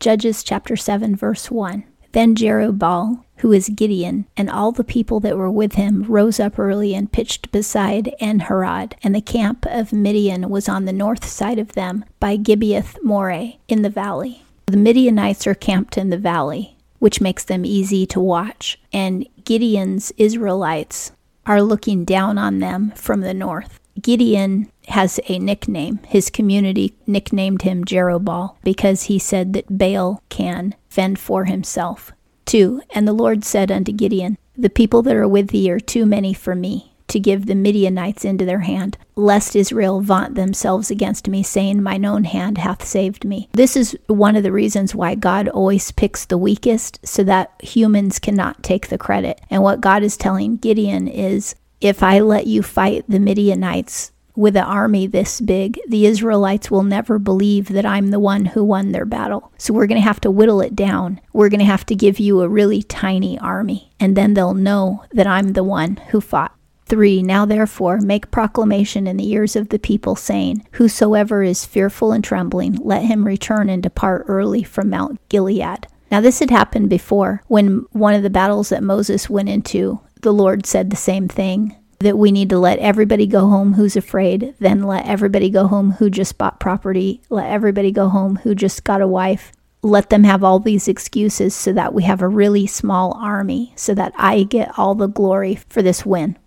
Judges chapter 7, verse 1. Then Jerubbaal, who is Gideon, and all the people that were with him rose up early and pitched beside En-hakkore, and the camp of Midian was on the north side of them by Gibeath Moreh in the valley. The Midianites are camped in the valley, which makes them easy to watch, and Gideon's Israelites are looking down on them from the north. Gideon has a nickname. His community nicknamed him Jerubbaal because he said that Baal can fend for himself. 2. And the Lord said unto Gideon, The people that are with thee are too many for me to give the Midianites into their hand, lest Israel vaunt themselves against me, saying, Mine own hand hath saved me. This is one of the reasons why God always picks the weakest so that humans cannot take the credit. And what God is telling Gideon is, if I let you fight the Midianites, with an army this big, the Israelites will never believe that I'm the one who won their battle. So we're going to have to whittle it down. We're going to have to give you a really tiny army, and then they'll know that I'm the one who fought. 3. Now therefore make proclamation in the ears of the people, saying, Whosoever is fearful and trembling, let him return and depart early from Mount Gilead. Now, this had happened before when one of the battles that Moses went into, the Lord said the same thing that we need to let everybody go home who's afraid, then let everybody go home who just bought property, let everybody go home who just got a wife. Let them have all these excuses so that we have a really small army, so that I get all the glory for this win.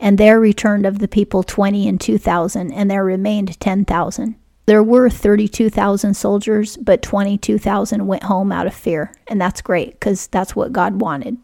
And there returned of the people 20 and 2,000, and there remained 10,000. There were 32,000 soldiers, but 22,000 went home out of fear. And that's great because that's what God wanted.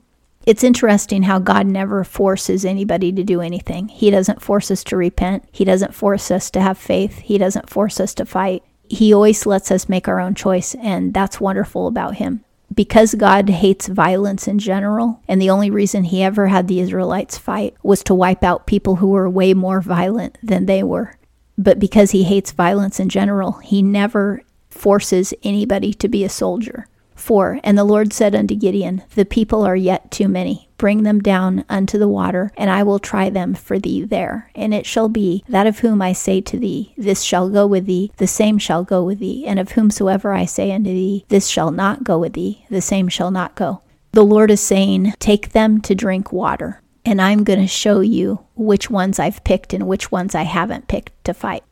It's interesting how God never forces anybody to do anything. He doesn't force us to repent. He doesn't force us to have faith. He doesn't force us to fight. He always lets us make our own choice, and that's wonderful about Him. Because God hates violence in general, and the only reason He ever had the Israelites fight was to wipe out people who were way more violent than they were. But because He hates violence in general, He never forces anybody to be a soldier. 4. And the Lord said unto Gideon, The people are yet too many. Bring them down unto the water, and I will try them for thee there. And it shall be that of whom I say to thee, This shall go with thee, the same shall go with thee. And of whomsoever I say unto thee, This shall not go with thee, the same shall not go. The Lord is saying, Take them to drink water. And I'm going to show you which ones I've picked and which ones I haven't picked to fight.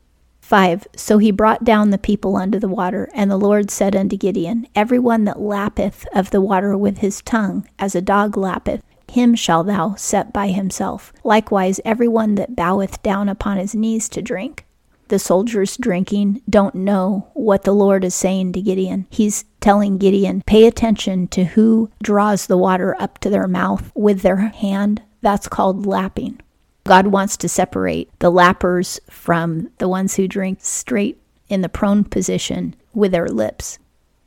5. So he brought down the people unto the water, and the Lord said unto Gideon, Every one that lappeth of the water with his tongue, as a dog lappeth, him shalt thou set by himself. Likewise, every one that boweth down upon his knees to drink. The soldiers drinking don't know what the Lord is saying to Gideon. He's telling Gideon, pay attention to who draws the water up to their mouth with their hand. That's called lapping. God wants to separate the lappers from the ones who drink straight in the prone position with their lips.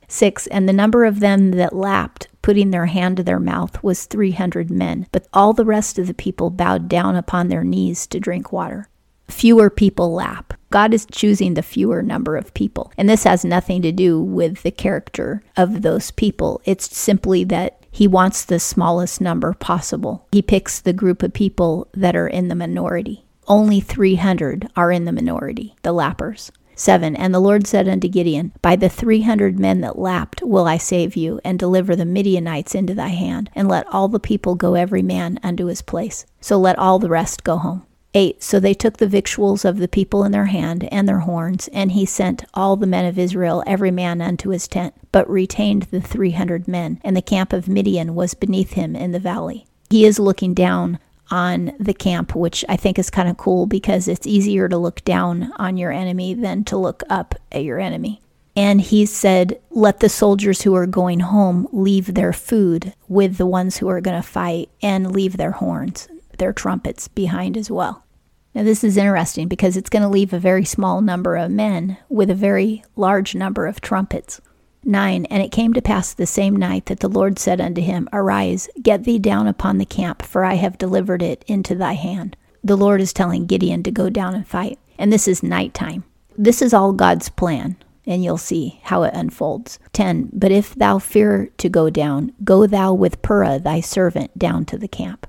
6. And the number of them that lapped, putting their hand to their mouth, was 300 men, but all the rest of the people bowed down upon their knees to drink water. Fewer people lap. God is choosing the fewer number of people. And this has nothing to do with the character of those people. It's simply that he wants the smallest number possible. He picks the group of people that are in the minority. Only 300 are in the minority, the lappers. 7. And the Lord said unto Gideon, By the 300 men that lapped will I save you, and deliver the Midianites into thy hand, and let all the people go every man unto his place. So let all the rest go home. 8. So they took the victuals of the people in their hand and their horns, and he sent all the men of Israel, every man unto his tent, but retained the three hundred men, and the camp of Midian was beneath him in the valley. He is looking down on the camp, which I think is kind of cool because it's easier to look down on your enemy than to look up at your enemy. And he said, Let the soldiers who are going home leave their food with the ones who are going to fight and leave their horns their trumpets behind as well. Now, this is interesting because it's going to leave a very small number of men with a very large number of trumpets. 9. And it came to pass the same night that the Lord said unto him, Arise, get thee down upon the camp, for I have delivered it into thy hand. The Lord is telling Gideon to go down and fight. And this is nighttime. This is all God's plan, and you'll see how it unfolds. 10. But if thou fear to go down, go thou with Purah thy servant down to the camp.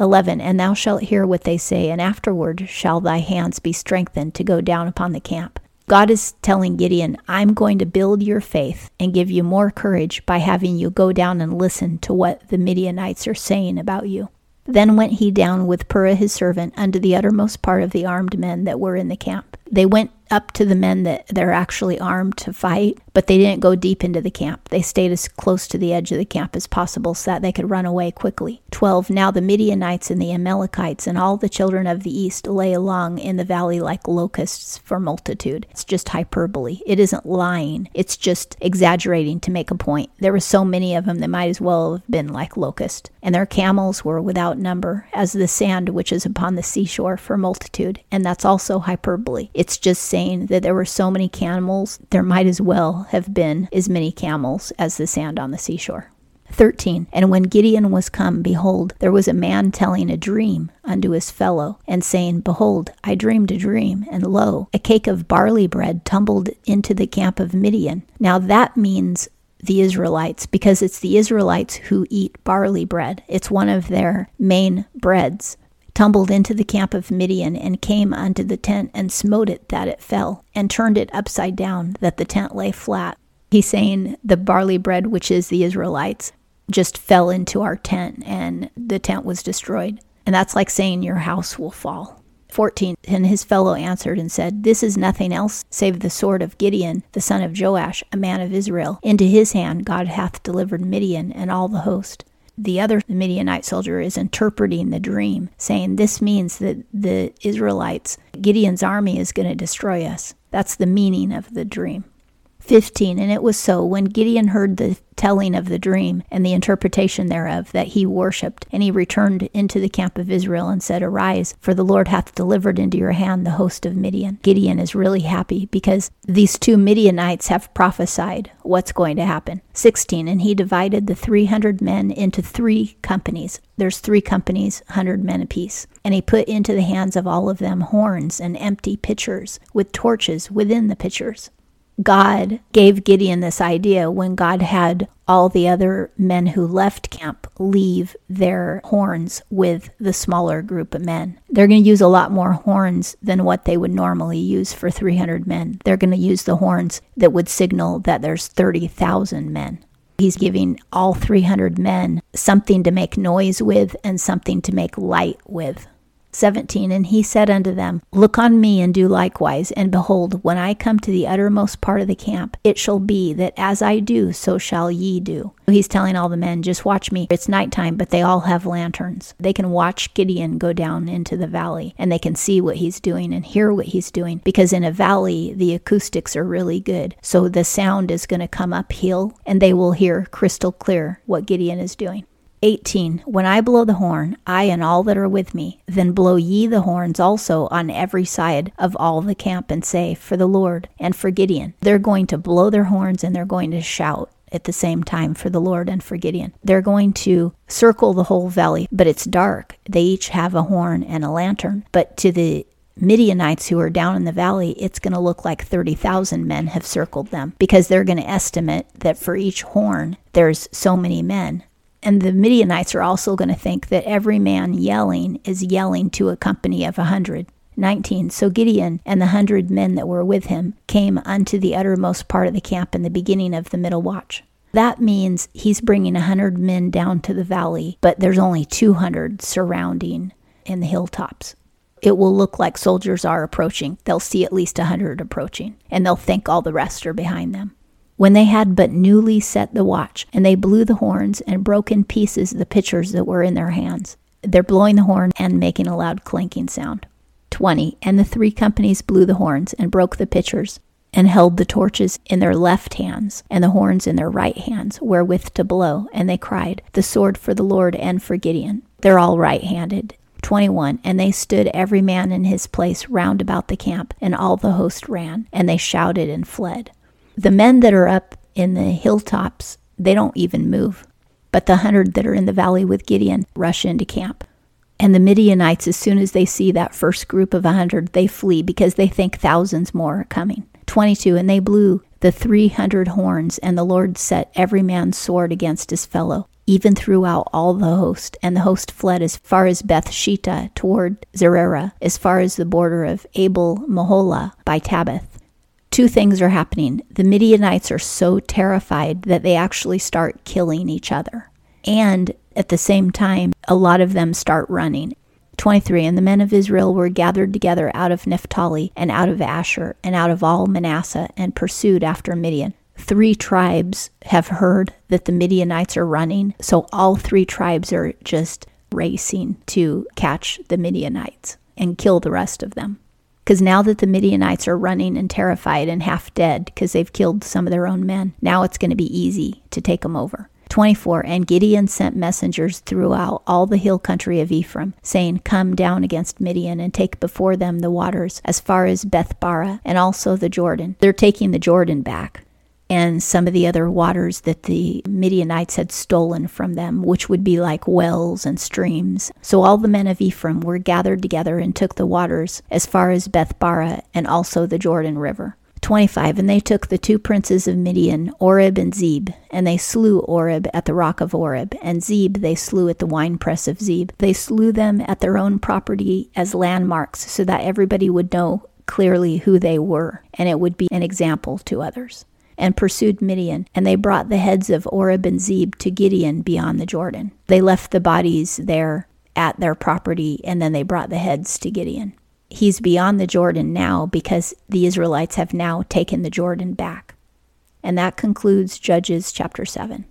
11 And thou shalt hear what they say, and afterward shall thy hands be strengthened to go down upon the camp. God is telling Gideon, I'm going to build your faith and give you more courage by having you go down and listen to what the Midianites are saying about you. Then went he down with Purah his servant unto the uttermost part of the armed men that were in the camp. They went up to the men that they're actually armed to fight, but they didn't go deep into the camp. They stayed as close to the edge of the camp as possible so that they could run away quickly. 12. Now the Midianites and the Amalekites and all the children of the east lay along in the valley like locusts for multitude. It's just hyperbole. It isn't lying, it's just exaggerating to make a point. There were so many of them that might as well have been like locusts. And their camels were without number, as the sand which is upon the seashore for multitude. And that's also hyperbole. It's just saying that there were so many camels, there might as well have been as many camels as the sand on the seashore. 13. And when Gideon was come, behold, there was a man telling a dream unto his fellow, and saying, Behold, I dreamed a dream, and lo, a cake of barley bread tumbled into the camp of Midian. Now that means the Israelites, because it's the Israelites who eat barley bread. It's one of their main breads tumbled into the camp of Midian, and came unto the tent, and smote it that it fell, and turned it upside down, that the tent lay flat. He's saying the barley bread, which is the Israelites, just fell into our tent, and the tent was destroyed. And that's like saying your house will fall. 14. And his fellow answered and said, This is nothing else save the sword of Gideon, the son of Joash, a man of Israel. Into his hand God hath delivered Midian and all the host. The other Midianite soldier is interpreting the dream, saying this means that the Israelites, Gideon's army, is going to destroy us. That's the meaning of the dream. 15. And it was so when Gideon heard the telling of the dream and the interpretation thereof that he worshipped, and he returned into the camp of Israel and said, Arise, for the Lord hath delivered into your hand the host of Midian. Gideon is really happy because these two Midianites have prophesied what's going to happen. 16. And he divided the 300 men into three companies. There's three companies, 100 men apiece. And he put into the hands of all of them horns and empty pitchers with torches within the pitchers. God gave Gideon this idea when God had all the other men who left camp leave their horns with the smaller group of men. They're going to use a lot more horns than what they would normally use for 300 men. They're going to use the horns that would signal that there's 30,000 men. He's giving all 300 men something to make noise with and something to make light with. 17 And he said unto them, Look on me and do likewise. And behold, when I come to the uttermost part of the camp, it shall be that as I do, so shall ye do. He's telling all the men, Just watch me. It's nighttime, but they all have lanterns. They can watch Gideon go down into the valley and they can see what he's doing and hear what he's doing because in a valley, the acoustics are really good. So the sound is going to come uphill and they will hear crystal clear what Gideon is doing. 18 When I blow the horn, I and all that are with me, then blow ye the horns also on every side of all the camp, and say, For the Lord and for Gideon. They're going to blow their horns and they're going to shout at the same time for the Lord and for Gideon. They're going to circle the whole valley, but it's dark. They each have a horn and a lantern. But to the Midianites who are down in the valley, it's going to look like 30,000 men have circled them because they're going to estimate that for each horn, there's so many men. And the Midianites are also going to think that every man yelling is yelling to a company of a hundred. 19. So Gideon and the hundred men that were with him came unto the uttermost part of the camp in the beginning of the middle watch. That means he's bringing a hundred men down to the valley, but there's only 200 surrounding in the hilltops. It will look like soldiers are approaching. They'll see at least a hundred approaching, and they'll think all the rest are behind them when they had but newly set the watch, and they blew the horns and broke in pieces the pitchers that were in their hands. They're blowing the horn and making a loud clanking sound. 20. And the three companies blew the horns and broke the pitchers, and held the torches in their left hands, and the horns in their right hands, wherewith to blow. And they cried, The sword for the Lord and for Gideon. They're all right handed. 21 And they stood every man in his place round about the camp, and all the host ran, and they shouted and fled. The men that are up in the hilltops, they don't even move. But the hundred that are in the valley with Gideon rush into camp. And the Midianites, as soon as they see that first group of a hundred, they flee because they think thousands more are coming. 22 And they blew the three hundred horns, and the Lord set every man's sword against his fellow, even throughout all the host. And the host fled as far as Beth Shittah toward Zererah, as far as the border of Abel Meholah by Tabbath. Two things are happening. The Midianites are so terrified that they actually start killing each other. And at the same time, a lot of them start running. 23 And the men of Israel were gathered together out of Naphtali and out of Asher and out of all Manasseh and pursued after Midian. Three tribes have heard that the Midianites are running, so all three tribes are just racing to catch the Midianites and kill the rest of them. Because now that the Midianites are running and terrified and half dead because they've killed some of their own men, now it's going to be easy to take them over. 24 And Gideon sent messengers throughout all the hill country of Ephraim, saying, Come down against Midian and take before them the waters as far as Bethbara and also the Jordan. They're taking the Jordan back and some of the other waters that the Midianites had stolen from them, which would be like wells and streams. So all the men of Ephraim were gathered together and took the waters as far as Bethbara and also the Jordan River. 25 And they took the two princes of Midian, Oreb and Zeb, and they slew Oreb at the rock of Oreb, and Zeb they slew at the winepress of Zeb. They slew them at their own property as landmarks, so that everybody would know clearly who they were, and it would be an example to others and pursued Midian, and they brought the heads of Oreb and Zeb to Gideon beyond the Jordan. They left the bodies there at their property, and then they brought the heads to Gideon. He's beyond the Jordan now because the Israelites have now taken the Jordan back. And that concludes Judges chapter 7.